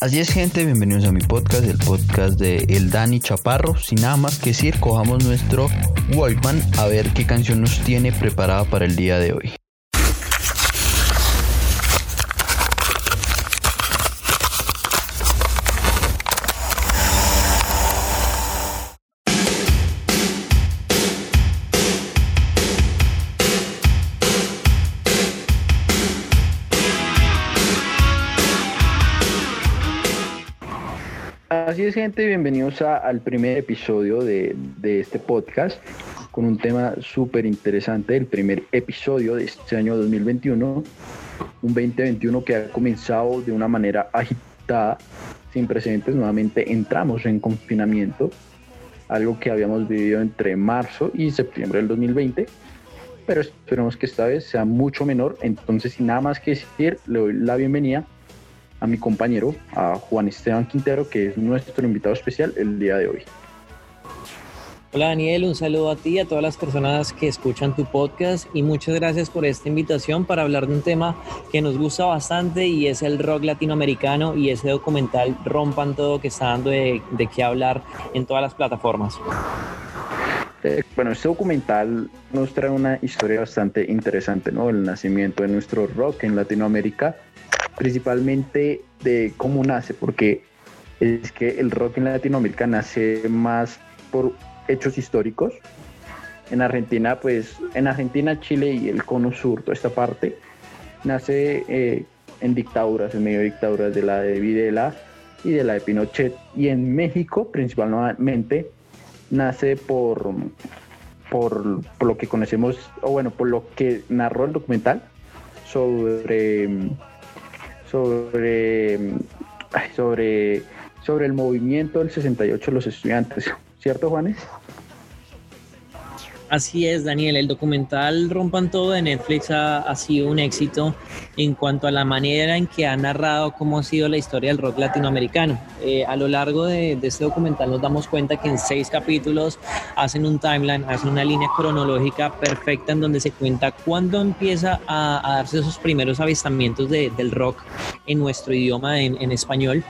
Así es gente, bienvenidos a mi podcast, el podcast de El Dani Chaparro. Sin nada más que decir, cojamos nuestro Walkman a ver qué canción nos tiene preparada para el día de hoy. Así es, gente, bienvenidos al primer episodio de, este podcast con un tema súper interesante, el primer episodio de este año 2021, un 2021 que ha comenzado de una manera agitada, sin precedentes, nuevamente entramos en confinamiento, algo que habíamos vivido entre marzo y septiembre del 2020, pero esperemos que esta vez sea mucho menor, entonces sin nada más que decir, le doy la bienvenida a mi compañero, a Juan Esteban Quintero, que es nuestro invitado especial el día de hoy. Hola Daniel, un saludo a ti y a todas las personas que escuchan tu podcast y muchas gracias por esta invitación para hablar de un tema que nos gusta bastante y es el rock latinoamericano y ese documental Rompan Todo que está dando de, qué hablar en todas las plataformas. Eh, bueno, este documental nos trae una historia bastante interesante, ¿no? El nacimiento de nuestro rock en Latinoamérica principalmente de cómo nace, porque es que el rock en Latinoamérica nace más por hechos históricos. En Argentina, pues, en Argentina, Chile y el cono sur, toda esta parte, nace eh, en dictaduras, en medio de dictaduras de la de Videla y de la de Pinochet. Y en México, principalmente, nace por, por, por lo que conocemos, o bueno, por lo que narró el documental sobre sobre, sobre, sobre el movimiento del 68 de los estudiantes. ¿Cierto, Juanes? Así es, Daniel. El documental Rompan Todo de Netflix ha, sido un éxito en cuanto a la manera en que ha narrado cómo ha sido la historia del rock latinoamericano. Eh, a lo largo de, este documental nos damos cuenta que en seis capítulos hacen un timeline, hacen una línea cronológica perfecta en donde se cuenta cuándo empieza a, darse esos primeros avistamientos del rock en nuestro idioma, en, español,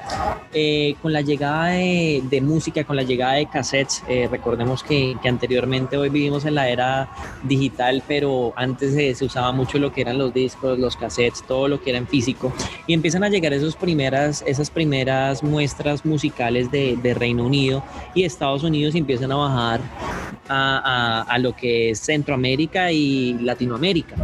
eh, con la llegada de, música, con la llegada de cassettes. Eh, recordemos que, que anteriormente hoy vivimos en la era digital, pero antes se, usaba mucho lo que eran los discos, los cassettes, todo lo que era en físico. Y empiezan a llegar esos primeras, esas primeras muestras musicales de, Reino Unido y Estados Unidos empiezan a bajar a, lo que es Centroamérica y Latinoamérica.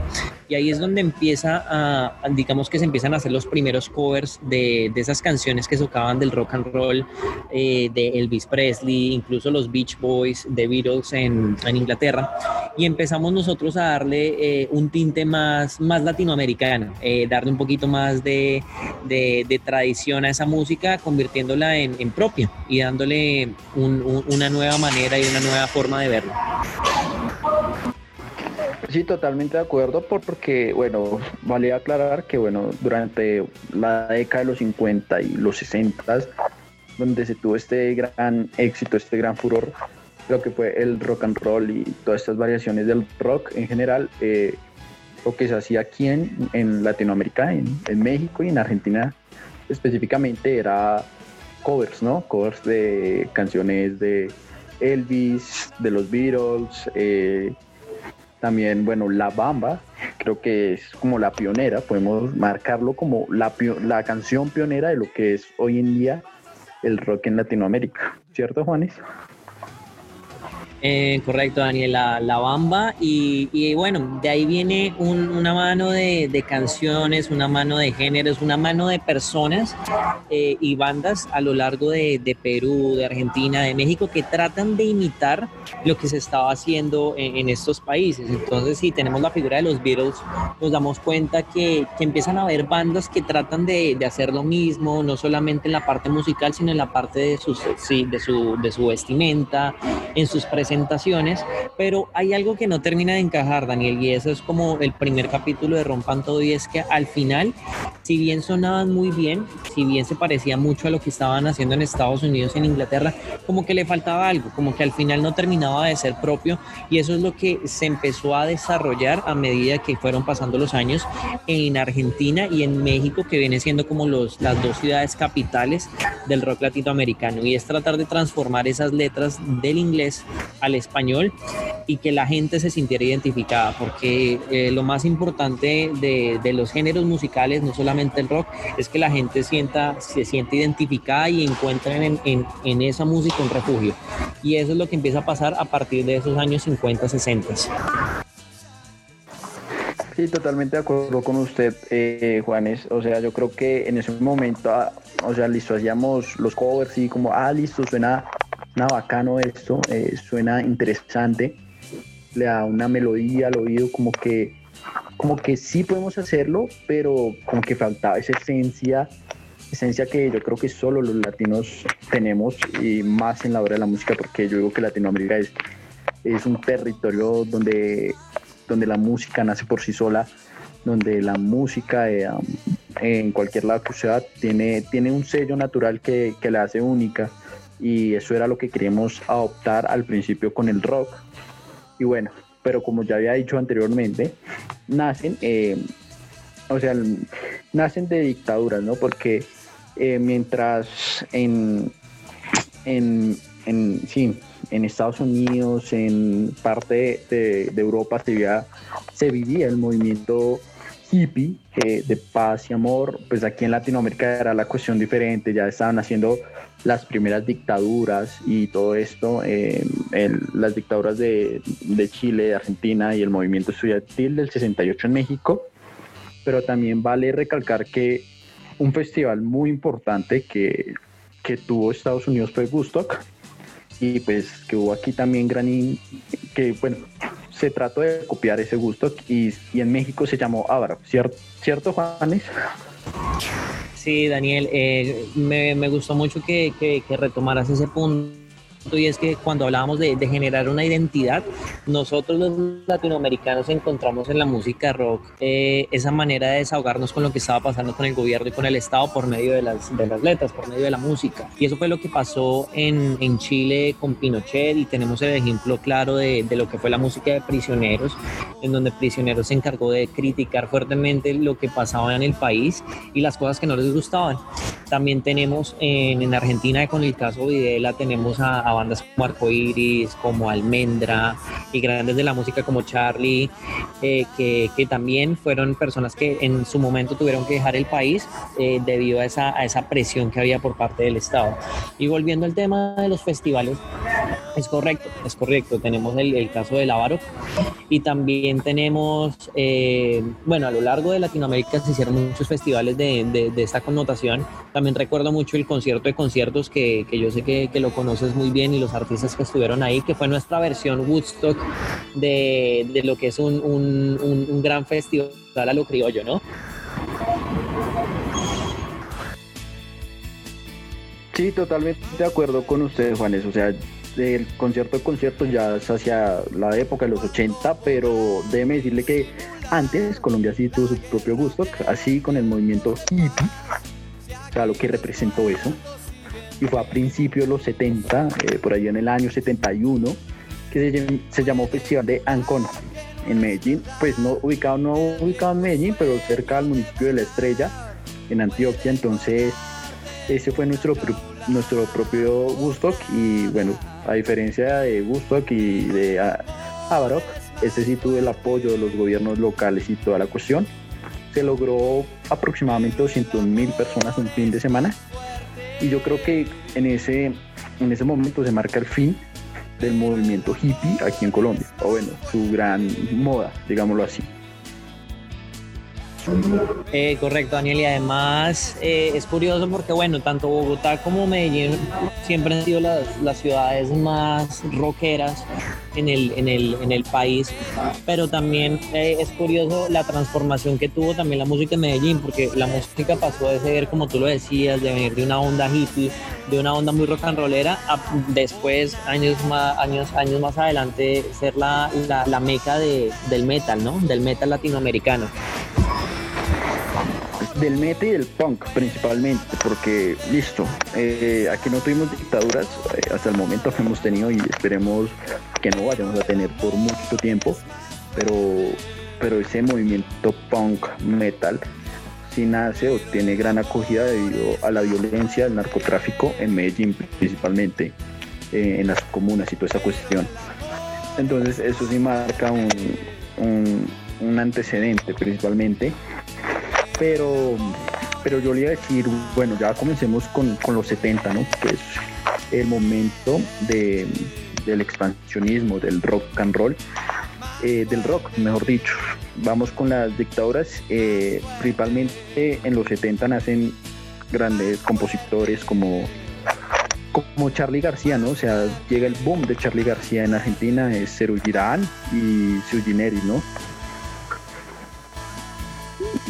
Y ahí es donde empieza a, digamos que se empiezan a hacer los primeros covers de, esas canciones que tocaban del rock and roll eh, de Elvis Presley, incluso los Beach Boys, de Beatles en Inglaterra y empezamos nosotros a darle eh, un tinte más, más latinoamericano, eh, darle un poquito más de, de, tradición a esa música, convirtiéndola en, en propia y dándole una nueva manera y una nueva forma de Sí, totalmente de acuerdo, porque, bueno, vale aclarar que, bueno, durante la década de los 50 y los 60, donde se tuvo este gran éxito, este gran furor, lo que fue el rock and roll y todas estas variaciones del rock en general, eh, lo que se hacía aquí en, Latinoamérica, en, México y en Argentina específicamente era covers, ¿no? Covers de canciones de Elvis, de los Beatles, eh, también, bueno, La Bamba, creo que es como la pionera, podemos marcarlo como la, la canción pionera de lo que es hoy en día el rock en Latinoamérica, ¿cierto, Juanes? Eh, correcto, Daniel, la, bamba. Y, bueno, de ahí viene una mano de, canciones, una mano de géneros, una mano de personas eh, y bandas a lo largo de, Perú, de Argentina, de México, que tratan de imitar lo que se estaba haciendo en, estos países. Entonces, si tenemos la figura de los Beatles, nos damos cuenta que, empiezan a haber bandas que tratan de, hacer lo mismo, no solamente en la parte musical, sino en la parte de, sus, de, su, de su vestimenta, en sus presentaciones presentaciones, pero hay algo que no termina de encajar, Daniel, y eso es como el primer capítulo de Rompan Todo, y es que al final si bien sonaban muy bien, si bien se parecía mucho a lo que estaban haciendo en Estados Unidos y en Inglaterra, como que le faltaba algo, como que al final no terminaba de ser propio y eso es lo que se empezó a desarrollar a medida que fueron pasando los años en Argentina y en México, que viene siendo como los, las dos ciudades capitales del rock latinoamericano y es tratar de transformar esas letras del inglés al español y que la gente se sintiera identificada, porque eh, lo más importante de, de los géneros musicales, no solamente el rock, es que la gente sienta, se siente identificada y encuentren en, en, en, esa música un refugio. Y eso es lo que empieza a pasar a partir de esos años 50, 60. Sí, totalmente de acuerdo con usted, eh, Juanes. O sea, yo creo que en ese momento, ah, o sea, listo, hacíamos los covers y como, ah, listo, suena, suena bacano esto, eh, suena interesante, le da una melodía al oído, como que como que sí podemos hacerlo, pero como que faltaba esa esencia, esencia que yo creo que solo los latinos tenemos y más en la hora de la música, porque yo digo que Latinoamérica es, es un territorio donde, donde la música nace por sí sola, donde la música eh, en cualquier lado que sea tiene, tiene un sello natural que, que la hace única y eso era lo que queríamos adoptar al principio con el rock. Y bueno, pero como ya había dicho anteriormente, nacen, eh, o sea, nacen de dictaduras, ¿no? Porque eh, mientras en, en, en, sí, en Estados Unidos, en parte de, de Europa se vivía, se vivía el movimiento hippie eh, de paz y amor, pues aquí en Latinoamérica era la cuestión diferente, ya estaban haciendo las primeras dictaduras y todo esto, eh, las dictaduras de, de, Chile, de Argentina y el movimiento estudiantil del 68 en México, pero también vale recalcar que un festival muy importante que, que tuvo Estados Unidos fue Woodstock y pues que hubo aquí también gran, que bueno, se trató de copiar ese gusto y, y en México se llamó Ávaro, ¿cierto, ¿cierto Juanes? Sí, Daniel, eh, me, me, gustó mucho que, que, que retomaras ese punto y es que cuando hablábamos de, de, generar una identidad, nosotros los latinoamericanos encontramos en la música rock eh, esa manera de desahogarnos con lo que estaba pasando con el gobierno y con el Estado por medio de las, de las letras, por medio de la música. Y eso fue lo que pasó en, en Chile con Pinochet y tenemos el ejemplo claro de, de, lo que fue la música de Prisioneros, en donde Prisioneros se encargó de criticar fuertemente lo que pasaba en el país y las cosas que no les gustaban. También tenemos en, en Argentina, con el caso Videla, tenemos a, a bandas como Arcoiris, como Almendra y grandes de la música como Charlie, eh, que, que, también fueron personas que en su momento tuvieron que dejar el país eh, debido a esa, a esa presión que había por parte del Estado. Y volviendo al tema de los festivales, es correcto, es correcto. Tenemos el, caso del Ávaro y también tenemos, eh, bueno, a lo largo de Latinoamérica se hicieron muchos festivales de, de, de, esta connotación. También recuerdo mucho el concierto de conciertos que, que yo sé que, que, lo conoces muy bien y los artistas que estuvieron ahí, que fue nuestra versión Woodstock de, de lo que es un, un, un, gran festival a lo criollo, ¿no? Sí, totalmente de acuerdo con ustedes, Juanes. O sea, el concierto de conciertos ya es hacia la época de los 80, pero déjeme decirle que antes Colombia sí tuvo su propio gusto, así con el movimiento hippie, sea, lo que representó eso. Y fue a principios de los 70, eh, por ahí en el año 71, que se, se llamó Festival de Ancona en Medellín, pues no ubicado, no ubicado en Medellín, pero cerca del municipio de La Estrella, en Antioquia, entonces ese fue nuestro, nuestro propio Woodstock y bueno, a diferencia de Woodstock y de Avarok, este sí tuvo el apoyo de los gobiernos locales y toda la cuestión. Se logró aproximadamente 200 mil personas un fin de semana y yo creo que en ese, en ese momento se marca el fin del movimiento hippie aquí en Colombia, o bueno, su gran moda, digámoslo así. Eh, correcto, Daniel, y además eh, es curioso porque, bueno, tanto Bogotá como Medellín siempre han sido las, las ciudades más rockeras en el, país, pero también eh, es curioso la transformación que tuvo también la música en Medellín, porque la música pasó de ser, como tú lo decías, de venir de una onda hippie, de una onda muy rock and rollera, a después, años más, años, años más adelante, ser la, la, meca de, del metal, ¿no? Del metal latinoamericano. Del mete y del punk principalmente, porque listo, eh, aquí no tuvimos dictaduras, eh, hasta el momento hemos tenido y esperemos que no vayamos a tener por mucho tiempo, pero, pero ese movimiento punk metal sí nace o tiene gran acogida debido a la violencia del narcotráfico en Medellín principalmente, eh, en las comunas y toda esa cuestión. Entonces eso sí marca un, un antecedente principalmente pero, pero yo le iba a decir, bueno, ya comencemos con, los 70, ¿no? Que es el momento de, del expansionismo, del rock and roll, eh, del rock, mejor dicho. Vamos con las dictaduras, eh, principalmente en los 70 nacen grandes compositores como como Charlie García, ¿no? O sea, llega el boom de Charlie García en Argentina, es Girán y Sui ¿no?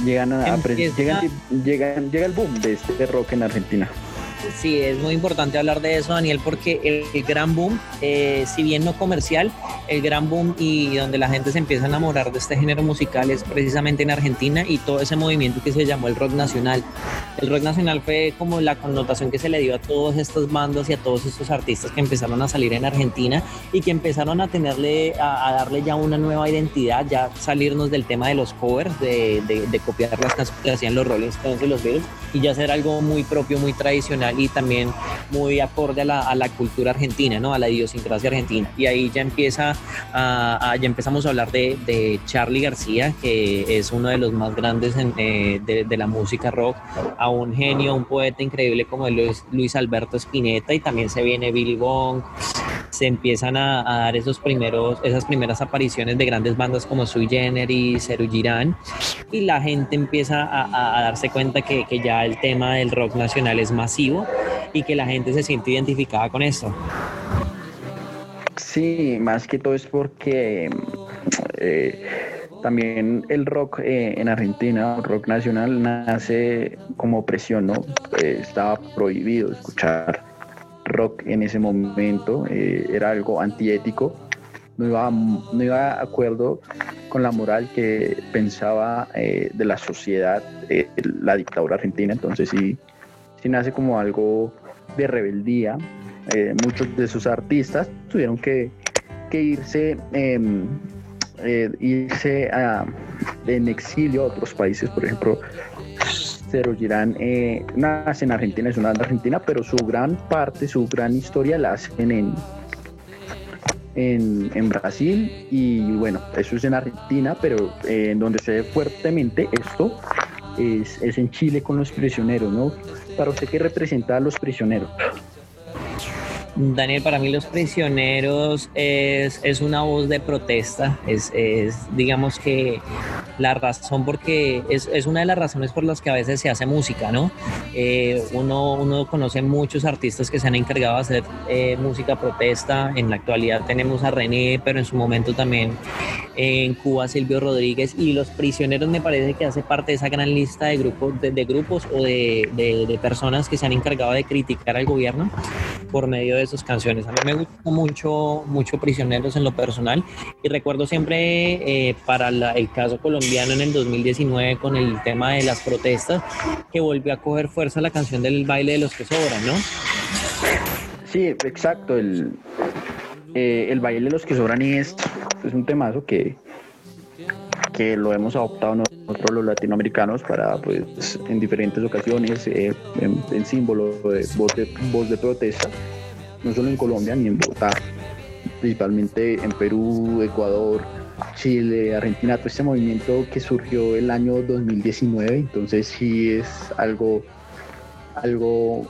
Llegan a, llegan, llegan, llega el boom de este rock en Argentina. Sí, es muy importante hablar de eso, Daniel, porque el, gran boom, eh, si bien no comercial, el gran boom y donde la gente se empieza a enamorar de este género musical es precisamente en Argentina y todo ese movimiento que se llamó el rock nacional. El rock nacional fue como la connotación que se le dio a todos estos bandos y a todos estos artistas que empezaron a salir en Argentina y que empezaron a tenerle, a, darle ya una nueva identidad, ya salirnos del tema de los covers, de, copiar las que hacían los Rolling Stones y los Beatles y ya hacer algo muy propio, muy tradicional y también muy acorde a la, a cultura argentina, ¿no? a la idiosincrasia argentina. Y ahí ya empieza ya empezamos a hablar de, de, Charlie García, que es uno de los más grandes eh, de, de, la música rock, a un genio, un poeta increíble como Luis, Luis Alberto Spinetta y también se viene Billy Bong, se empiezan a, dar esos primeros, esas primeras apariciones de grandes bandas como Sui Generis, Seru Girán, y la gente empieza a, darse cuenta que, que, ya el tema del rock nacional es masivo y que la gente se siente identificada con esto. Sí, más que todo es porque eh, también el rock eh, en Argentina, el rock nacional, nace como presión, ¿no? Eh, estaba prohibido escuchar en ese momento, era algo antiético, no iba, no iba de acuerdo con la moral que pensaba de la sociedad la dictadura argentina, entonces sí, sí nace como algo de rebeldía. Eh, muchos de sus artistas tuvieron que, irse, em, eh, irse en exilio a otros países, por ejemplo, Cero Girán eh, nace en Argentina, es una argentina, pero su gran parte, su gran historia la hacen en, en, Brasil y bueno, eso es en Argentina, pero en donde se ve fuertemente esto es, es, en Chile con los prisioneros, ¿no? Para usted, ¿qué representa a los prisioneros? Daniel, para mí los prisioneros es, es una voz de protesta, es, es, digamos que la razón porque es, es, una de las razones por las que a veces se hace música, ¿no? Eh, uno, uno conoce muchos artistas que se han encargado de hacer eh, música protesta, en la actualidad tenemos a René, pero en su momento también en Cuba Silvio Rodríguez y los prisioneros me parece que hace parte de esa gran lista de grupos, de, grupos o de, de, de personas que se han encargado de criticar al gobierno por medio de sus canciones. A mí me gusta mucho, mucho Prisioneros en lo personal y recuerdo siempre eh, para el caso colombiano en el 2019 con el tema de las protestas que volvió a coger fuerza la canción del baile de los que sobran, ¿no? Sí, exacto. El, eh, el baile de los que sobran es, es un temazo que, que lo hemos adoptado nosotros los latinoamericanos para, pues, en diferentes ocasiones, eh, en, símbolo de voz, de voz de protesta no solo en Colombia ni en Bogotá, principalmente en Perú, Ecuador, Chile, Argentina, todo este movimiento que surgió el año 2019, entonces sí es algo, algo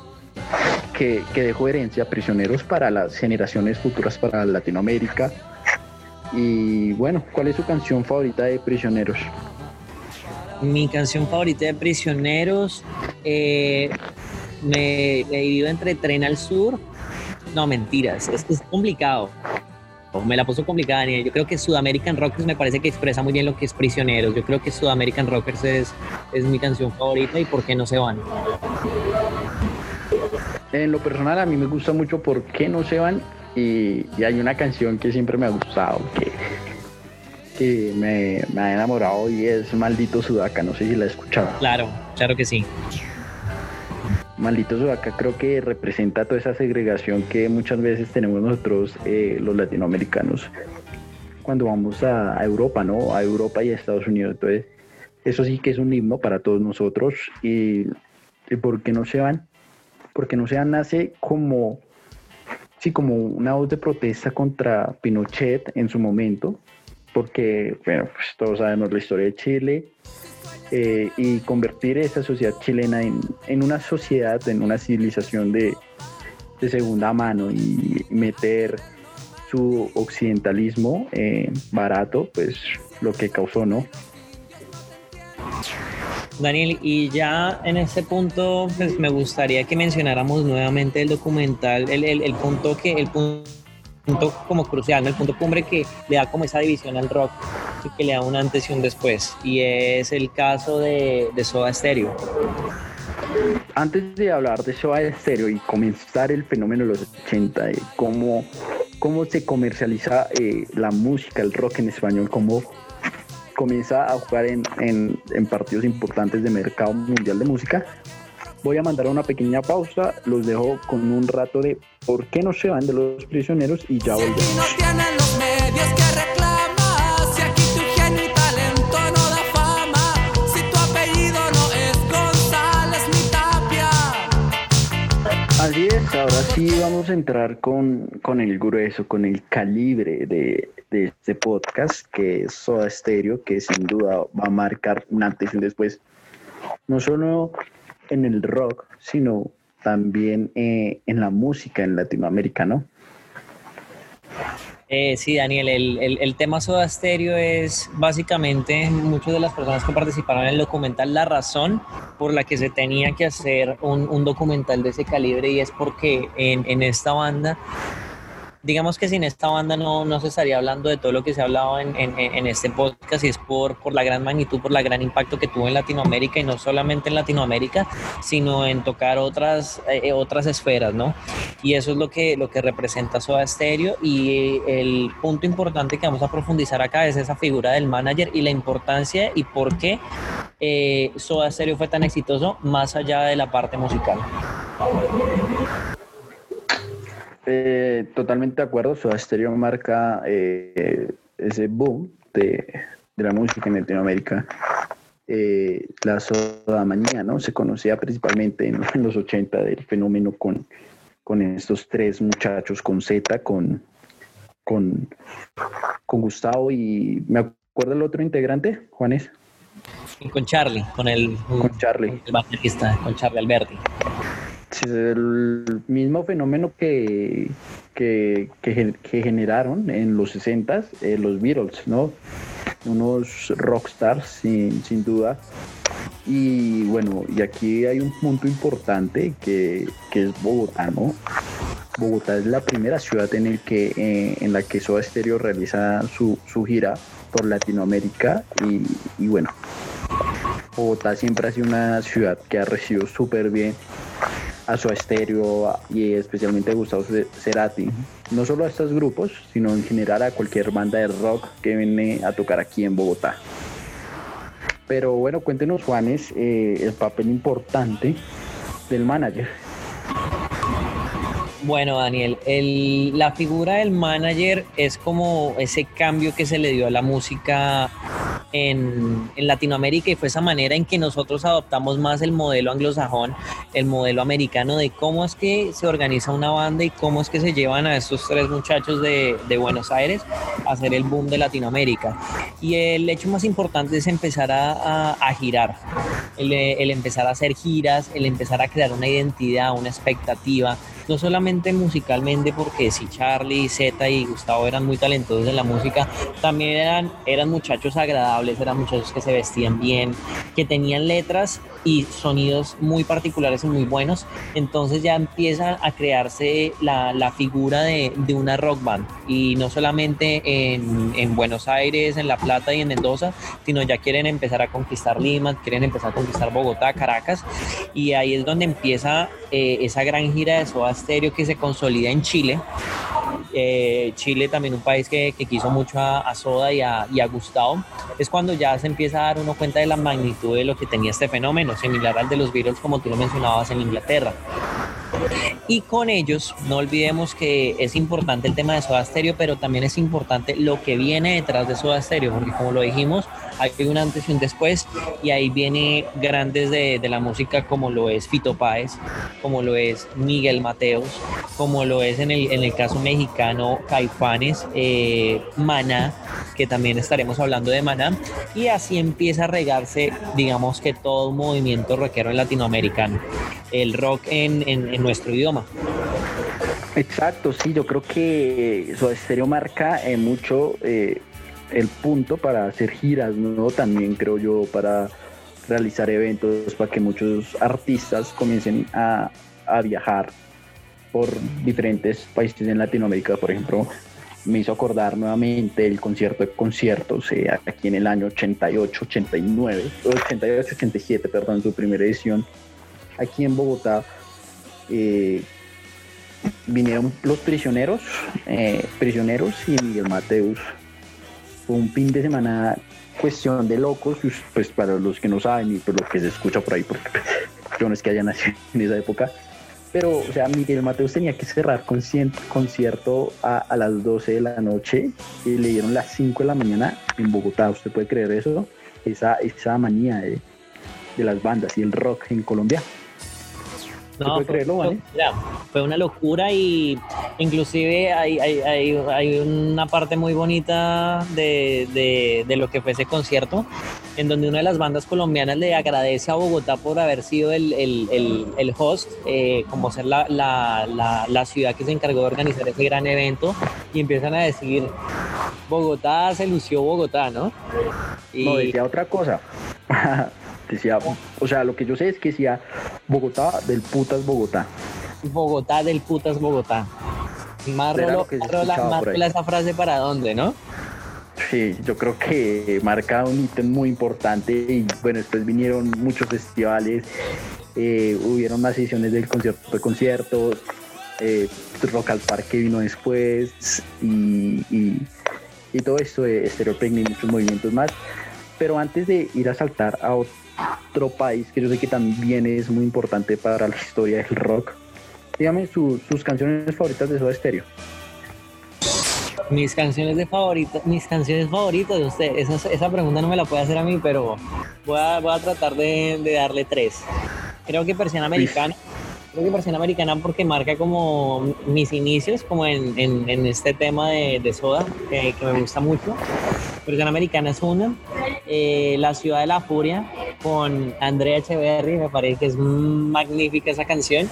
que, que dejó herencia prisioneros para las generaciones futuras para Latinoamérica. Y bueno, ¿cuál es su canción favorita de prisioneros? Mi canción favorita de prisioneros eh, me, me divido entre Tren al Sur no, mentiras. Es, es complicado. Me la puso complicada, Daniel. Yo creo que Sudamerican Rockers me parece que expresa muy bien lo que es Prisioneros. Yo creo que Sudamerican Rockers es, es mi canción favorita y por qué no se van. En lo personal, a mí me gusta mucho por qué no se van. Y, y hay una canción que siempre me ha gustado, que que me, me ha enamorado y es Maldito Sudaca, no sé si la he escuchado. Claro, claro que sí. Maldito Sudaca creo que representa toda esa segregación que muchas veces tenemos nosotros los latinoamericanos cuando vamos a, Europa, ¿no? A Europa y a Estados Unidos. Entonces, eso sí que es un himno para todos nosotros. Y, y ¿por qué no se van? Porque no se van, nace como, sí, como una voz de protesta contra Pinochet en su momento, porque, bueno, pues todos sabemos la historia de Chile, eh, y convertir esa sociedad chilena en, en, una sociedad, en una civilización de, de segunda mano y meter su occidentalismo eh, barato, pues lo que causó, ¿no? Daniel, y ya en ese punto, pues me gustaría que mencionáramos nuevamente el documental, el, el, punto que, el punto como crucial, el punto cumbre que le da como esa división al rock y que le da un antes y un después, y es el caso de, de Soda Stereo. Antes de hablar de Soda Stereo y comenzar el fenómeno de los 80, y cómo cómo se comercializa eh, la música, el rock en español, cómo comienza a jugar en, en, partidos importantes de mercado mundial de música. Voy a mandar una pequeña pausa, los dejo con un rato de por qué no se van de los prisioneros y ya volvemos. Así es, ahora sí vamos a entrar con, el grueso, con el calibre de, este podcast, que es Soda Stereo, que sin duda va a marcar un antes y un después, no solo en el rock, sino también eh, en la música en Latinoamérica, ¿no? Eh, sí, Daniel, el, el, tema Soda Stereo es básicamente muchas de las personas que participaron en el documental la razón por la que se tenía que hacer un, un documental de ese calibre y es porque en, en esta banda digamos que sin esta banda no, no se estaría hablando de todo lo que se ha hablado en, en, este podcast y es por, por la gran magnitud, por la gran impacto que tuvo en Latinoamérica y no solamente en Latinoamérica, sino en tocar otras, eh, otras esferas, ¿no? Y eso es lo que, lo que representa Soda Stereo y el punto importante que vamos a profundizar acá es esa figura del manager y la importancia y por qué eh, Soda Stereo fue tan exitoso más allá de la parte musical. Eh, totalmente de acuerdo, Soda Stereo marca eh, ese boom de, la música en Latinoamérica. Eh, la soda manía, ¿no? Se conocía principalmente en, los 80 del fenómeno con, con estos tres muchachos, con Z, con, con, con Gustavo y me acuerdo el otro integrante, Juanes. Y con Charlie, con el, con Charlie. el baterista, con Charlie Alberti el mismo fenómeno que, que, generaron en los 60 eh, los Beatles, ¿no? Unos rockstars, sin, sin duda. Y bueno, y aquí hay un punto importante que, es Bogotá, ¿no? Bogotá es la primera ciudad en, el que, eh, en la que Soda Stereo realiza su, gira por Latinoamérica y, y bueno, Bogotá siempre ha sido una ciudad que ha recibido súper bien a su estéreo y especialmente a Gustavo Cerati. No solo a estos grupos, sino en general a cualquier banda de rock que viene a tocar aquí en Bogotá. Pero bueno, cuéntenos Juanes eh, el papel importante del manager. Bueno, Daniel, la figura del manager es como ese cambio que se le dio a la música en, Latinoamérica y fue esa manera en que nosotros adoptamos más el modelo anglosajón, el modelo americano de cómo es que se organiza una banda y cómo es que se llevan a estos tres muchachos de, Buenos Aires a hacer el boom de Latinoamérica. Y el hecho más importante es empezar a, girar, el, el empezar a hacer giras, el empezar a crear una identidad, una expectativa no solamente musicalmente, porque si Charlie, Z y Gustavo eran muy talentosos en la música, también eran, eran muchachos agradables, eran muchachos que se vestían bien, que tenían letras y sonidos muy particulares y muy buenos. Entonces ya empieza a crearse la, la figura de, de, una rock band. Y no solamente en, en, Buenos Aires, en La Plata y en Mendoza, sino ya quieren empezar a conquistar Lima, quieren empezar a conquistar Bogotá, Caracas. Y ahí es donde empieza eh, esa gran gira de Soda Stereo que se consolida en Chile eh, Chile también un país que, quiso mucho a, Soda y a, y a, Gustavo, es cuando ya se empieza a dar uno cuenta de la magnitud de lo que tenía este fenómeno, similar al de los Beatles como tú lo mencionabas en Inglaterra. Y con ellos, no olvidemos que es importante el tema de Soda Stereo, pero también es importante lo que viene detrás de Soda Stereo, porque como lo dijimos, hay un antes y un después, y ahí viene grandes de, la música como lo es Fito Páez, como lo es Miguel Mateos, como lo es en el, en el caso mexicano Caifanes, eh, Maná, que también estaremos hablando de Maná, y así empieza a regarse, digamos que todo un movimiento rockero en latinoamericano, el rock en, en nuestro idioma. Exacto, sí, yo creo que Soda Stereo marca mucho eh, el punto para hacer giras, ¿no? También creo yo para realizar eventos, para que muchos artistas comiencen a, viajar por diferentes países en Latinoamérica, por ejemplo, me hizo acordar nuevamente el concierto de conciertos eh, aquí en el año 88, 89, 88, 87, perdón, su primera edición aquí en Bogotá. Eh, vinieron los prisioneros, eh, prisioneros y Miguel Mateus. Fue un fin de semana cuestión de locos, pues para los que no saben y por lo que se escucha por ahí, porque yo no es que haya nacido en esa época, pero o sea, Miguel Mateus tenía que cerrar concierto a, a, las 12 de la noche y le dieron las 5 de la mañana en Bogotá, ¿usted puede creer eso? Esa, esa manía de, de las bandas y el rock en Colombia. No, fue, una locura y inclusive hay, hay, una parte muy bonita de, lo que fue ese concierto, en donde una de las bandas colombianas le agradece a Bogotá por haber sido el, host, eh, como ser la, la, ciudad que se encargó de organizar ese gran evento, y empiezan a decir, Bogotá se lució Bogotá, ¿no? Y... No, decía otra cosa. Decía, o sea, lo que yo sé es que decía Bogotá del putas Bogotá. Bogotá del putas Bogotá. Más rolo, esa frase para dónde, ¿no? Sí, yo creo que marca un ítem muy importante y bueno, después vinieron muchos festivales, eh, hubieron más ediciones del concierto de conciertos, eh, Rock al Parque vino después y, y, todo esto de Stereo y muchos movimientos más. Pero antes de ir a saltar a otro otro país que yo sé que también es muy importante para la historia del rock. Dígame sus canciones favoritas de Soda Stereo. Mis canciones de favorita, mis canciones favoritas de usted, esa, esa, pregunta no me la puede hacer a mí, pero voy a, voy a tratar de, de, darle tres. Creo que Persiana Americana, creo que Persiana Americana porque marca como mis inicios, como en, este tema de, Soda, que, me gusta mucho. Persiana Americana es una. Eh, la Ciudad de la Furia, con Andrea Echeverry, me parece que es magnífica esa canción.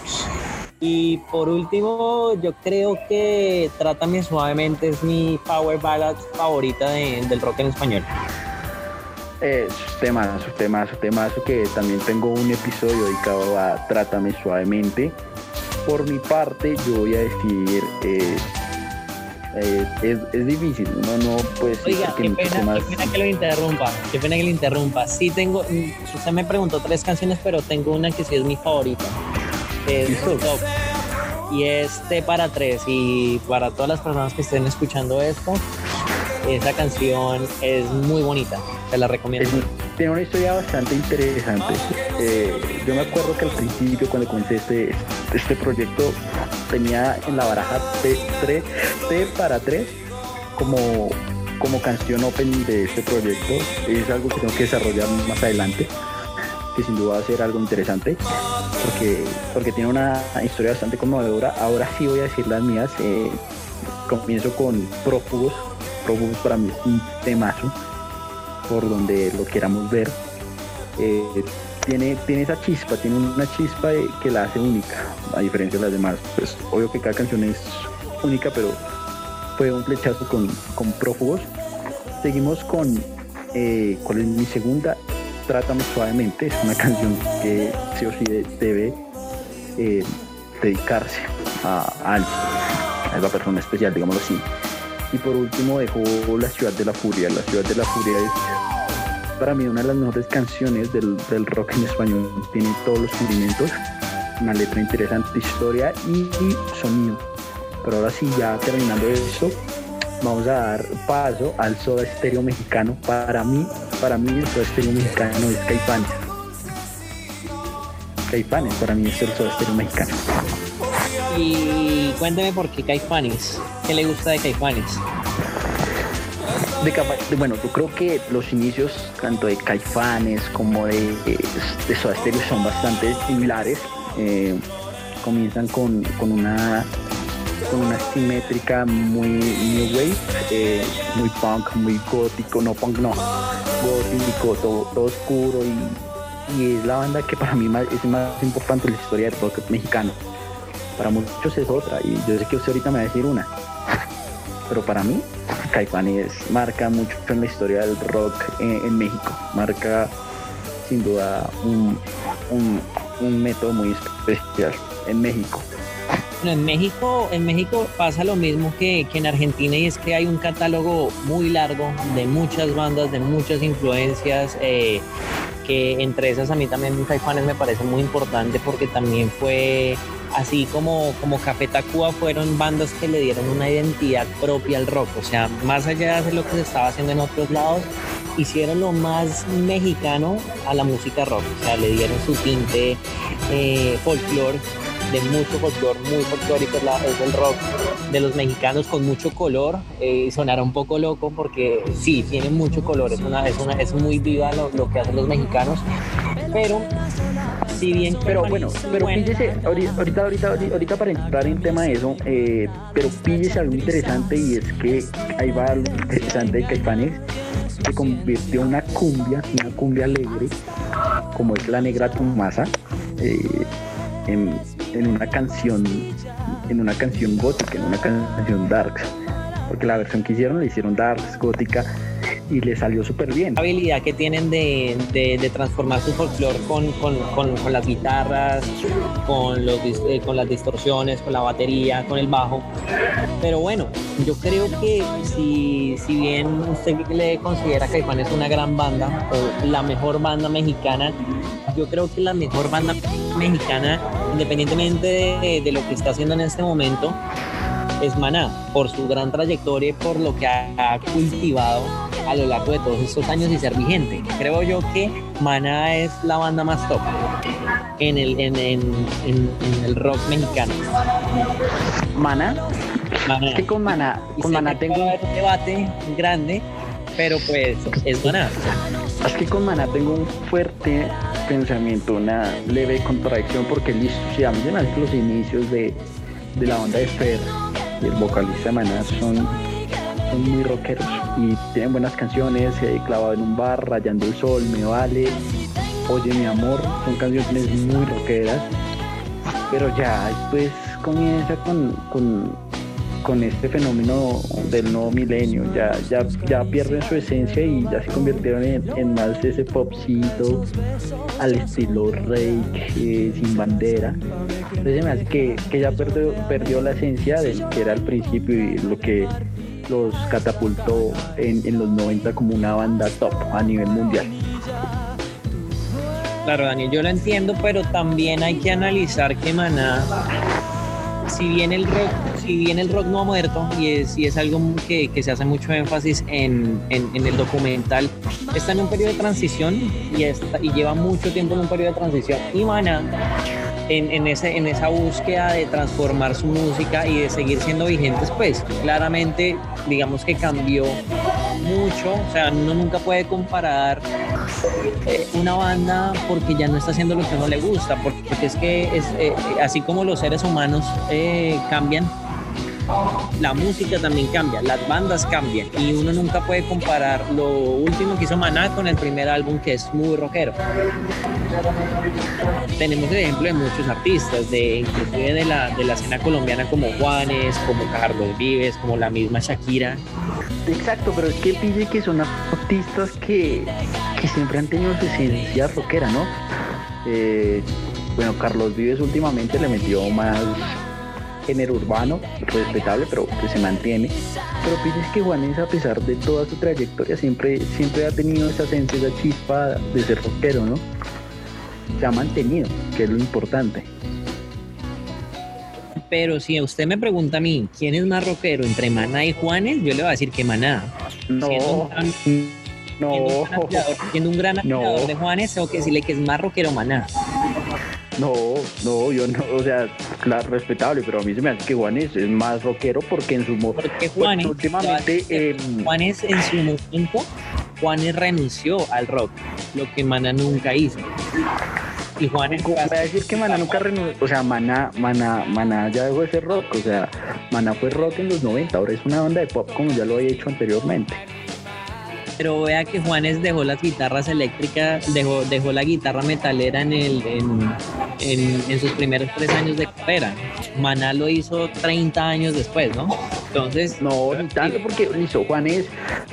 Y por último, yo creo que Trátame Suavemente es mi power ballad favorita del rock en español. Eh, sus temas, sus temas, sus temas, que también tengo un episodio dedicado a Trátame Suavemente. Por mi parte, yo voy a decir eh, eh, es, es, difícil, no, no pues Oiga, qué pena, qué pena, que lo interrumpa, qué pena que lo interrumpa. Sí tengo, mm, usted me preguntó tres canciones, pero tengo una que sí es mi favorita. Es y es T para tres. Y para todas las personas que estén escuchando esto, esa canción es muy bonita, la recomiendo. tiene una historia bastante interesante. Eh, yo me acuerdo que al principio, cuando comencé este, este proyecto, tenía en la baraja T, para tres como, como canción open de este proyecto. Es algo que tengo que desarrollar más adelante, que sin duda va a ser algo interesante, porque, porque tiene una historia bastante conmovedora. Ahora sí voy a decir las mías. Eh, comienzo con Prófugos. Prófugos para mí es un temazo, por donde lo queramos ver. Eh, tiene, tiene esa chispa, tiene una chispa que la hace única, a diferencia de las demás. Pues obvio que cada canción es única, pero fue un flechazo con, con prófugos. Seguimos con, eh, ¿cuál es mi segunda? Trátame suavemente, es una canción que sí o sí debe eh, dedicarse a, alguien, a una persona especial, digámoslo así. Y por último dejó La Ciudad de la Furia. La Ciudad de la Furia es para mí una de las mejores canciones del, rock en español. Tiene todos los sentimientos, una letra interesante, historia y, sonido. Pero ahora sí, ya terminando esto, vamos a dar paso al soda estéreo mexicano. Para mí, para mí el soda estéreo mexicano es Caifanes. Caifanes para mí es el soda estéreo mexicano. Y cuénteme por qué Caifanes. ¿Qué le gusta de Caifanes? De, bueno, yo creo que los inicios tanto de Caifanes como de, de Soda Stereo son bastante similares. Eh, comienzan con, con, una con una simétrica muy new wave, eh, muy punk, muy gótico, no punk no, gótico, todo, oscuro y, y, es la banda que para mí es más importante en la historia del rock mexicano. Para muchos es otra y yo sé que usted ahorita me va a decir una, pero para mí Caifanes marca mucho en la historia del rock en, México, marca sin duda un, un método muy especial en México en México, en México pasa lo mismo que, en Argentina y es que hay un catálogo muy largo de muchas bandas, de muchas influencias. Eh, que entre esas a mí también Caifanes me parece muy importante porque también fue así como, como Café Tacuba fueron bandas que le dieron una identidad propia al rock, o sea, más allá de lo que se estaba haciendo en otros lados, hicieron lo más mexicano a la música rock, o sea, le dieron su tinte eh, folclore de mucho folclore, muy folclórico, es, el rock de los mexicanos con mucho color. Eh, sonará un poco loco porque sí, tiene mucho color, es, una, es, una, es muy viva lo que hacen los mexicanos, pero si bien pero bueno pero píllese ahorita ahorita ahorita para entrar en tema de eso eh, pero píllese algo interesante y es que ahí va algo interesante de Caifanes se convirtió en una cumbia una cumbia alegre como es la negra Tomasa eh, en, en una canción, en una canción gótica, en una canción dark, porque la versión que hicieron la hicieron dark, gótica y le salió súper bien. La habilidad que tienen de, transformar su folclore con, las guitarras, eh, con las distorsiones, con la batería, con el bajo. Pero bueno, yo creo que si, si bien usted le considera que Juan es una gran banda o la mejor banda mexicana, yo creo que la mejor banda mexicana, independientemente de, de lo que está haciendo en este momento, es Maná, por su gran trayectoria y por lo que ha, cultivado a lo largo de todos estos años y ser vigente. Creo yo que Maná es la banda más top en el, en, el rock mexicano. ¿Maná? Es que con Maná, con Maná tengo un debate grande, pero pues es Maná. Es que con Maná tengo un fuerte pensamiento, una leve contradicción, porque listo, si a mí me los inicios de, de la banda de Fer el vocalista Maná son, son muy rockeros y tienen buenas canciones, eh, Clavado en un bar, Rayando el Sol, Me Vale, Oye mi amor, son canciones muy rockeras, pero ya después comienza con, con con este fenómeno del nuevo milenio. Ya, ya, ya pierden su esencia y ya se convirtieron en, más ese popcito al estilo eh, sin bandera. Entonces me hace que, ya perdió, perdió la esencia del que era al principio y lo que los catapultó en, en los 90 como una banda top a nivel mundial. Claro, Daniel, yo lo entiendo, pero también hay que analizar que Maná si bien el rock, si bien el rock no ha muerto y es, y es algo que, que se hace mucho énfasis en, en, el documental, está en un periodo de transición y, está, y lleva mucho tiempo en un periodo de transición. Y Mana, en, en, ese, en esa búsqueda de transformar su música y de seguir siendo vigentes, pues claramente digamos que cambió mucho, o sea, uno nunca puede comparar eh, una banda porque ya no está haciendo lo que uno le gusta, porque, es que es, eh, así como los seres humanos eh, cambian, la música también cambia, las bandas cambian y uno nunca puede comparar lo último que hizo Maná con el primer álbum que es muy rockero. Tenemos el ejemplo de muchos artistas, de inclusive de la, de la escena colombiana como Juanes, como Carlos Vives, como la misma Shakira. Exacto, pero es que pide que son artistas que, que siempre han tenido su esencia rockera, ¿no? Eh, bueno, Carlos Vives últimamente le metió más género urbano, respetable, pero que se mantiene. Pero pides que Juanes, a pesar de toda su trayectoria, siempre, siempre ha tenido esa esencia, esa chispa de ser rockero, ¿no? Se ha mantenido, que es lo importante Pero si usted me pregunta a mí, ¿quién es más rockero entre Maná y Juanes? Yo le voy a decir que Maná. No. no. Siendo un gran admirador de Juanes, tengo que decirle que es más rockero Maná. No, no, yo no, o sea, claro, respetable, pero a mí se me hace que Juanes es más rockero porque en su porque Juanes, últimamente eh, Juanes en su momento Juanes renunció al rock, lo que Maná nunca hizo. Y Juanes voy a decir que Maná nunca renunció, o sea, Maná, Maná, Maná ya dejó de ser rock, o sea, Maná fue rock en los 90, ahora es una banda de pop como ya lo había hecho anteriormente pero vea que Juanes dejó las guitarras eléctricas, dejó, dejó la guitarra metalera en, el, en, sus primeros tres años de carrera. Maná lo hizo 30 años después, ¿no? Entonces... No, ni tanto porque hizo Juanes,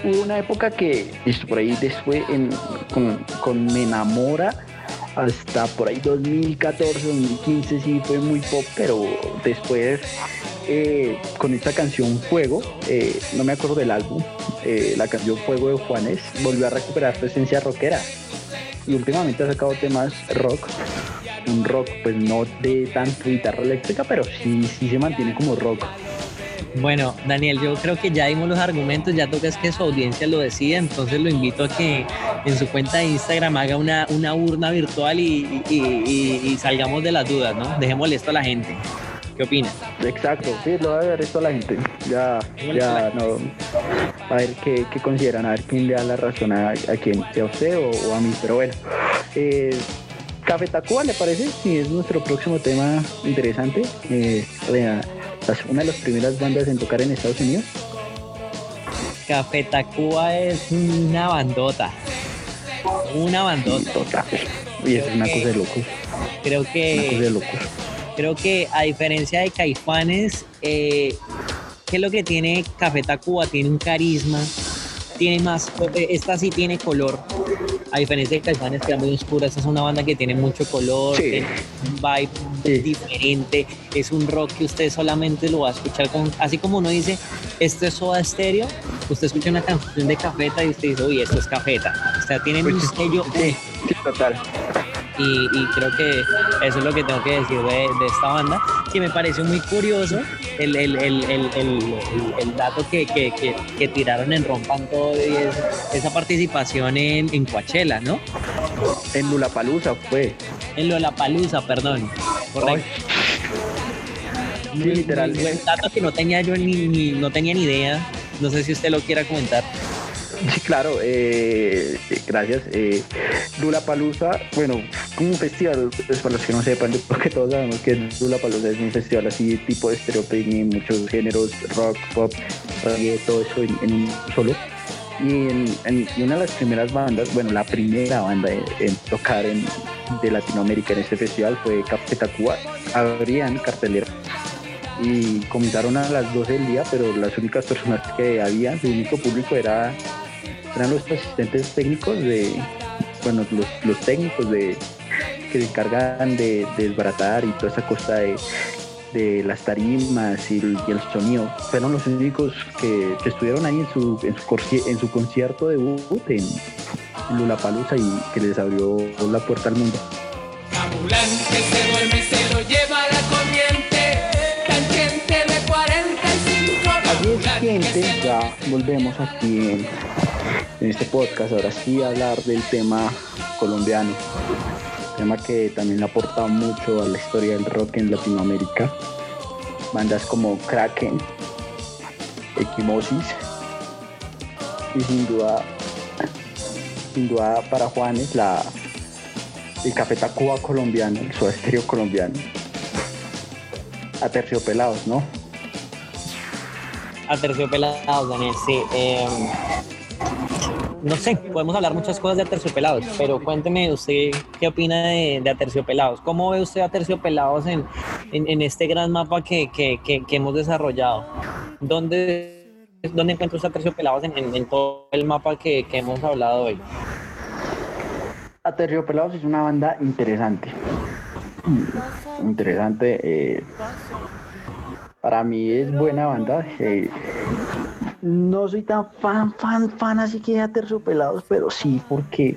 hubo una época que, por ahí después, con, con Me Enamora, hasta por ahí 2014, 2015 sí fue muy pop, pero después eh, con esta canción Fuego, eh, no me acuerdo del álbum, eh, la canción Fuego de Juanes, volvió a recuperar su esencia rockera. Y últimamente ha sacado temas rock, un rock pues no de tanto guitarra eléctrica, pero sí, sí se mantiene como rock. Bueno, Daniel, yo creo que ya dimos los argumentos, ya toca es que su audiencia lo decida, entonces lo invito a que en su cuenta de Instagram haga una, una urna virtual y, y salgamos de las dudas, ¿no? Dejémosle esto a la gente. ¿Qué opinas? Exacto, sí, lo va a ver esto a la gente. Ya, ya, no. A ver qué, consideran, a ver quién le da la razón a, a quién, a usted o, a mí. Pero bueno, eh, Café Tacuba, ¿le parece? Sí, es nuestro próximo tema interesante. Eh, una de las primeras bandas en tocar en Estados Unidos. Café Tacuba es una bandota. Una bandota. Y es una cosa de locos. Creo que. Una cosa de locos Creo que a diferencia de Caifanes, eh, ¿qué es lo que tiene Café Tacuba? Tiene un carisma, tiene más, eh, esta sí tiene color, a diferencia de Caifanes que es muy oscura, esta es una banda que tiene mucho color, tiene un vibe diferente, es un rock que usted solamente lo va a escuchar con, así como uno dice, esto es Soda Stereo, usted escucha una canción de Cafeta y usted dice, uy, esto es Cafeta, o sea, tiene un sello. Sí, total y, creo que eso es lo que tengo que decir de, esta banda, que me pareció muy curioso el, el, el dato que, que, que, tiraron en Rompan Todo y esa participación en, en Coachella, ¿no? En Lulapalooza fue. En Lulapalooza, perdón. Correcto. literal. Un dato que no tenía yo ni, no tenía ni idea. No sé si usted lo quiera comentar. Sí, claro, eh, gracias. Eh, Lula Palusa, bueno, como un festival, pues, para los que no sepan, porque todos sabemos que Lula Palusa es un festival así tipo de estereoping, muchos géneros, rock, pop, reggae, todo eso en, un solo. Y, en, una de las primeras bandas, bueno, la primera banda en, tocar en, de Latinoamérica en este festival fue Café Tacuba. Abrían cartelera y comenzaron a las 12 del día, pero las únicas personas que había, su único público era eran los asistentes técnicos de, bueno, los, técnicos de que se encargan de, desbaratar y toda esa cosa de, las tarimas y el, sonido. Fueron los únicos que, estuvieron ahí en su, en su, en su concierto debut en, en Lulapalooza y que les abrió la puerta al mundo. se duerme, se lo lleva la corriente, de 45. Así es, gente, ya volvemos aquí en en este podcast ahora sí hablar del tema colombiano, tema que también aportado mucho a la historia del rock en Latinoamérica. Bandas como Kraken, Equimosis y sin duda, sin duda para Juanes la el Café Tacuba colombiano, el suesterio colombiano. A terciopelados, ¿no? A terciopelados, Daniel, sí. Eh, no sé, podemos hablar muchas cosas de Aterciopelados, pero cuénteme usted qué opina de, de Aterciopelados. ¿Cómo ve usted Aterciopelados en, en, este gran mapa que, que, que, hemos desarrollado? ¿Dónde, dónde encuentra usted Aterciopelados en, en, todo el mapa que, hemos hablado hoy? Aterciopelados es una banda interesante. Interesante. Eh, para mí es buena banda. Eh, no soy tan fan, fan, fan así que de Aterciopelados, pero sí porque,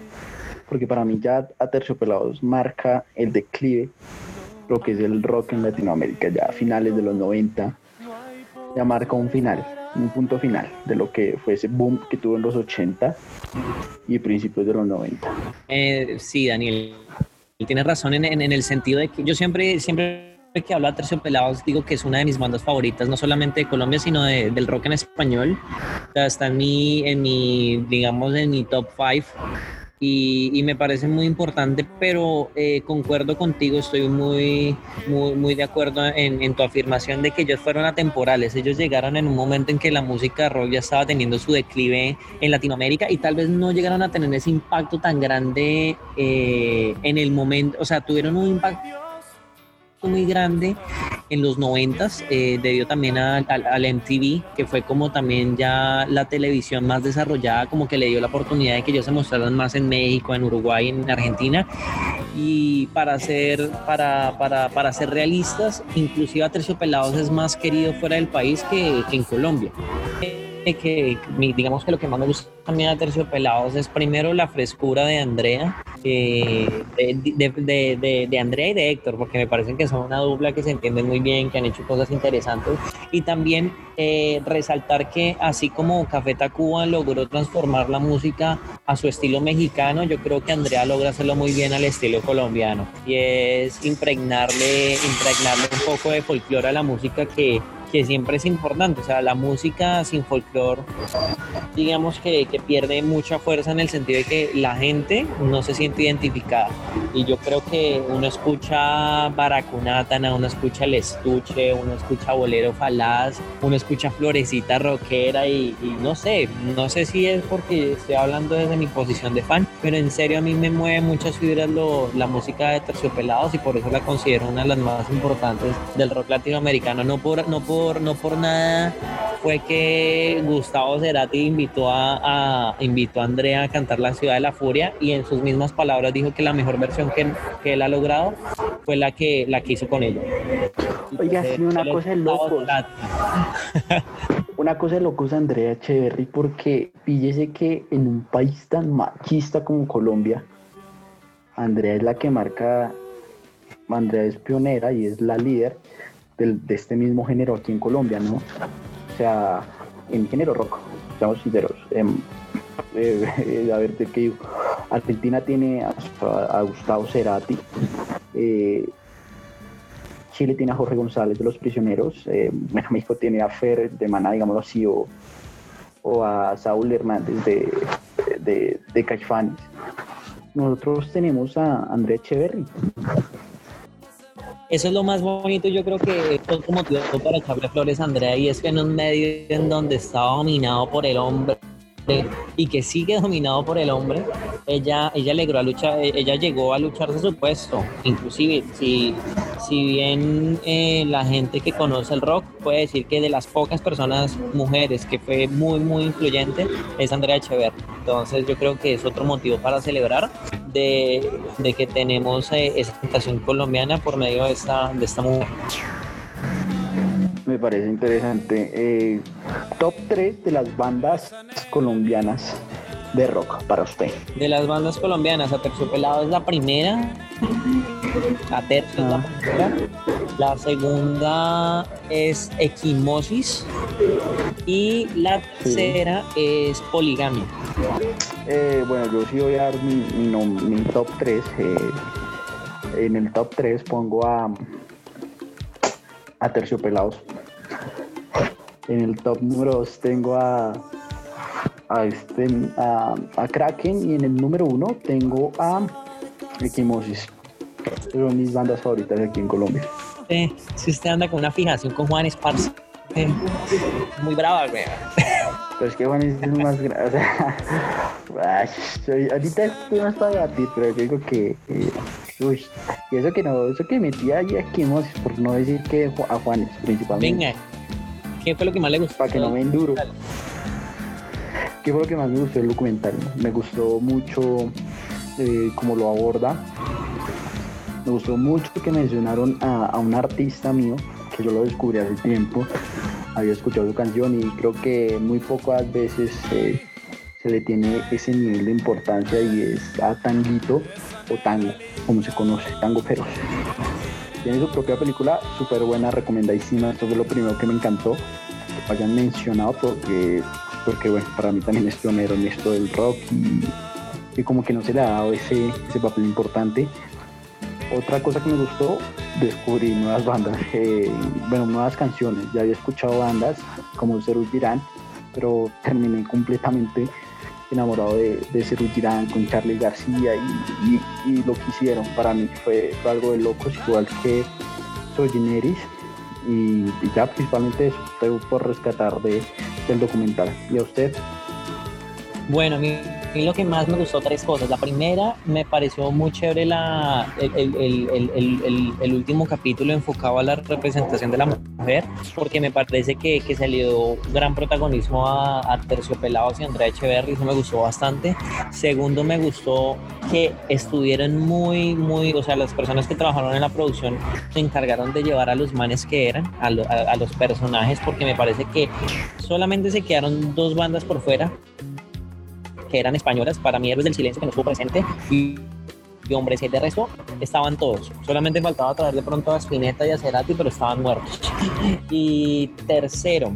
porque para mí ya Aterciopelados marca el declive lo que es el rock en Latinoamérica, ya a finales de los 90, ya marca un final, un punto final de lo que fue ese boom que tuvo en los 80 y principios de los 90. Eh, sí, Daniel, tienes razón en, el sentido de que yo siempre, siempre que hablo de Terciopelados digo que es una de mis bandas favoritas, no solamente de Colombia, sino de, del rock en español. está en mi, en mi, digamos, en mi top 5 y, me parece muy importante, pero eh, concuerdo contigo, estoy muy, muy, muy de acuerdo en, tu afirmación de que ellos fueron atemporales, ellos llegaron en un momento en que la música rock ya estaba teniendo su declive en Latinoamérica y tal vez no llegaron a tener ese impacto tan grande eh, en el momento, o sea, tuvieron un impacto muy grande en los noventas, eh, debido también al, MTV, que fue como también ya la televisión más desarrollada, como que le dio la oportunidad de que ellos se mostraran más en México, en Uruguay, en Argentina. Y para ser, para, para, para ser realistas, inclusive a Terciopelados es más querido fuera del país que en Colombia que digamos que lo que más me gusta también a Terciopelados es primero la frescura de Andrea, de, de, de, Andrea y de Héctor, porque me parecen que son una dupla que se entienden muy bien, que han hecho cosas interesantes. Y también eh, resaltar que así como Café Tacuba logró transformar la música a su estilo mexicano, yo creo que Andrea logra hacerlo muy bien al estilo colombiano. Y es impregnarle, impregnarle un poco de folclore a la música que que siempre es importante. O sea, la música sin folclore, digamos que, que, pierde mucha fuerza en el sentido de que la gente no se siente identificada. Y yo creo que uno escucha Baracunátana, uno escucha El Estuche, uno escucha Bolero Falaz, uno escucha Florecita Rockera y, no sé, no sé si es porque estoy hablando desde mi posición de fan, pero en serio a mí me mueve muchas fibras lo, la música de Terciopelados y por eso la considero una de las más importantes del rock latinoamericano. No por, no por no por nada fue que Gustavo Cerati invitó a, invitó a Andrea a cantar La Ciudad de la Furia y en sus mismas palabras dijo que la mejor versión que, que él ha logrado fue la que, la que hizo con ella. Oiga, sí, una cosa de locos. una cosa de locos Andrea Echeverry porque píllese que en un país tan machista como Colombia, Andrea es la que marca, Andrea es pionera y es la líder de este mismo género aquí en Colombia, ¿no? O sea, en género rock, seamos sinceros. Em, eh, a ver, ¿qué digo? Argentina tiene a, Gustavo Cerati, eh, Chile tiene a Jorge González de Los Prisioneros, eh, México tiene a Fer de Maná, digámoslo así, o, a Saúl Hernández de, de, de Caifanes. Nosotros tenemos a André Echeverry, eso es lo más bonito, yo creo que es como para echarle flores Andrea y es que en un medio en donde estaba dominado por el hombre y que sigue dominado por el hombre, ella, ella, logró a luchar, ella llegó a lucharse su puesto. Inclusive, si, si bien eh, la gente que conoce el rock puede decir que de las pocas personas mujeres que fue muy, muy influyente es Andrea Echever. Entonces yo creo que es otro motivo para celebrar de, de que tenemos eh, esa presentación colombiana por medio de esta, de esta mujer. Parece interesante. Eh, top 3 de las bandas colombianas de rock para usted. De las bandas colombianas, Aterciopelado es la primera. Atercio es la ah. primera. La segunda es Equimosis. Y la tercera es Poligamia. Eh, bueno, yo sí voy a dar mi, mi, top 3. Eh, en el top 3 pongo a, a Terciopelados. En el top número 2 tengo a, a, este, a, Kraken y en el número 1 tengo a Equimosis. Son mis bandas favoritas aquí en Colombia. si usted anda con una fijación con Juan Esparza, muy brava, güey. Pero es que Juan es más grande. O sea, ahorita esto no es para debatir, pero yo digo que. uy, y eso que no, eso que metía ahí a por no decir que a Juanes principalmente. Venga, ¿qué fue lo que más le gustó? Para que no me enduro. ¿Qué fue lo que más me gustó del documental? Me gustó mucho eh, cómo lo aborda. Me gustó mucho que mencionaron a, un artista mío, que yo lo descubrí hace tiempo. Había escuchado su canción y creo que muy pocas veces eh, se le tiene ese nivel de importancia y es a Tanguito o Tango, como se conoce, Tango Feroz. Tiene su propia película, súper buena, recomendadísima. Esto fue lo primero que me encantó que hayan mencionado porque, porque bueno, para mí también es pionero en esto del rock y, como que no se le ha dado ese, ese papel importante. Otra cosa que me gustó, descubrí nuevas bandas, eh, bueno, nuevas canciones. Ya había escuchado bandas como Cerus Girán, pero terminé completamente enamorado de, de Girán con Charlie García y, lo que hicieron para mí fue, algo de locos, igual que Soy y, y ya principalmente eso, por rescatar de, del documental. ¿Y a usted? Bueno, mi mí lo que más me gustó tres cosas. La primera, me pareció muy chévere la, el, último capítulo enfocado a la representación de la mujer, porque me parece que, que se le dio gran protagonismo a, a Terciopelados y Andrea Echeverry, eso me gustó bastante. Segundo, me gustó que estuvieron muy, muy, o sea, las personas que trabajaron en la producción se encargaron de llevar a los manes que eran, a, a los personajes, porque me parece que solamente se quedaron dos bandas por fuera que eran españolas, para mí Héroes del Silencio, que no estuvo presente, y, y Hombres de resto estaban todos. Solamente faltaba traer de pronto a Spinetta y a Cerati, pero estaban muertos. y tercero,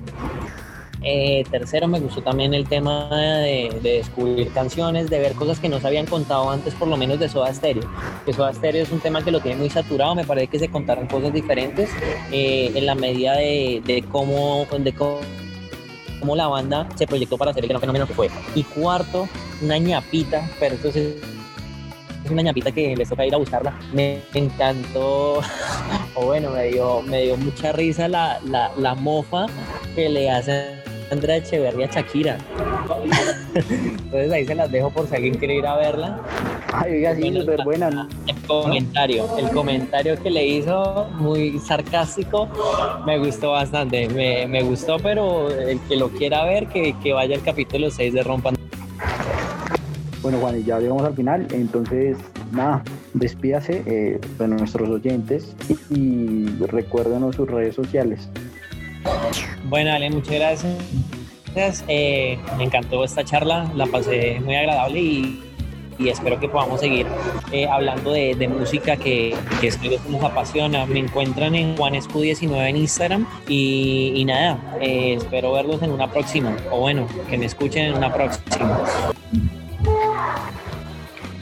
eh, tercero, me gustó también el tema de, descubrir canciones, de ver cosas que no se habían contado antes, por lo menos de Soda Stereo. Que Soda Stereo es un tema que lo tiene muy saturado, me parece que se contaron cosas diferentes eh, en la medida de, de cómo, de cómo cómo la banda se proyectó para hacer el gran fenómeno que fue. Y cuarto, una ñapita, pero entonces es una ñapita que les toca ir a buscarla. Me encantó, o bueno, me dio, me dio mucha risa la, la, la mofa que le hace Andrea Echeverría Shakira. Entonces ahí se las dejo por si alguien quiere ir a verla. Ay, oiga, sí, súper buena. El comentario, el comentario que le hizo, muy sarcástico, me gustó bastante. Me, me gustó, pero el que lo quiera ver, que, que vaya al capítulo 6 de Rompan. Bueno, Juan, ya llegamos al final, entonces, nada, despídase eh, de nuestros oyentes y, y recuérdenos sus redes sociales. Bueno, Ale, muchas gracias. Eh, me encantó esta charla, la pasé muy agradable y, espero que podamos seguir eh, hablando de, música que, que, es que nos apasiona. Me encuentran en JuanesQ19 en Instagram y, nada, eh, espero verlos en una próxima, o bueno, que me escuchen en una próxima.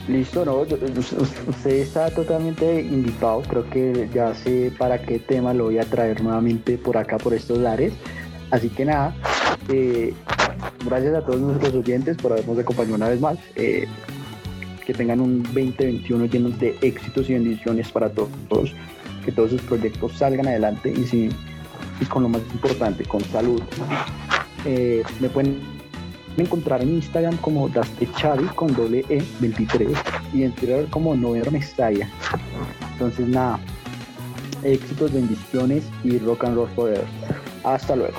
Listo, no, usted está totalmente invitado, creo que ya sé para qué tema lo voy a traer nuevamente por acá, por estos lares. Así que nada, eh, gracias a todos nuestros oyentes por habernos acompañado una vez más. Eh, que tengan un 2021 lleno de éxitos y bendiciones para todos, que todos sus proyectos salgan adelante y, si, y con lo más importante, con salud. Eh, me pueden encontrar en Instagram como Chavi con doble E 23 y en Twitter como Nover Mestalla. Entonces nada, éxitos, bendiciones y rock and roll forever. Hasta luego.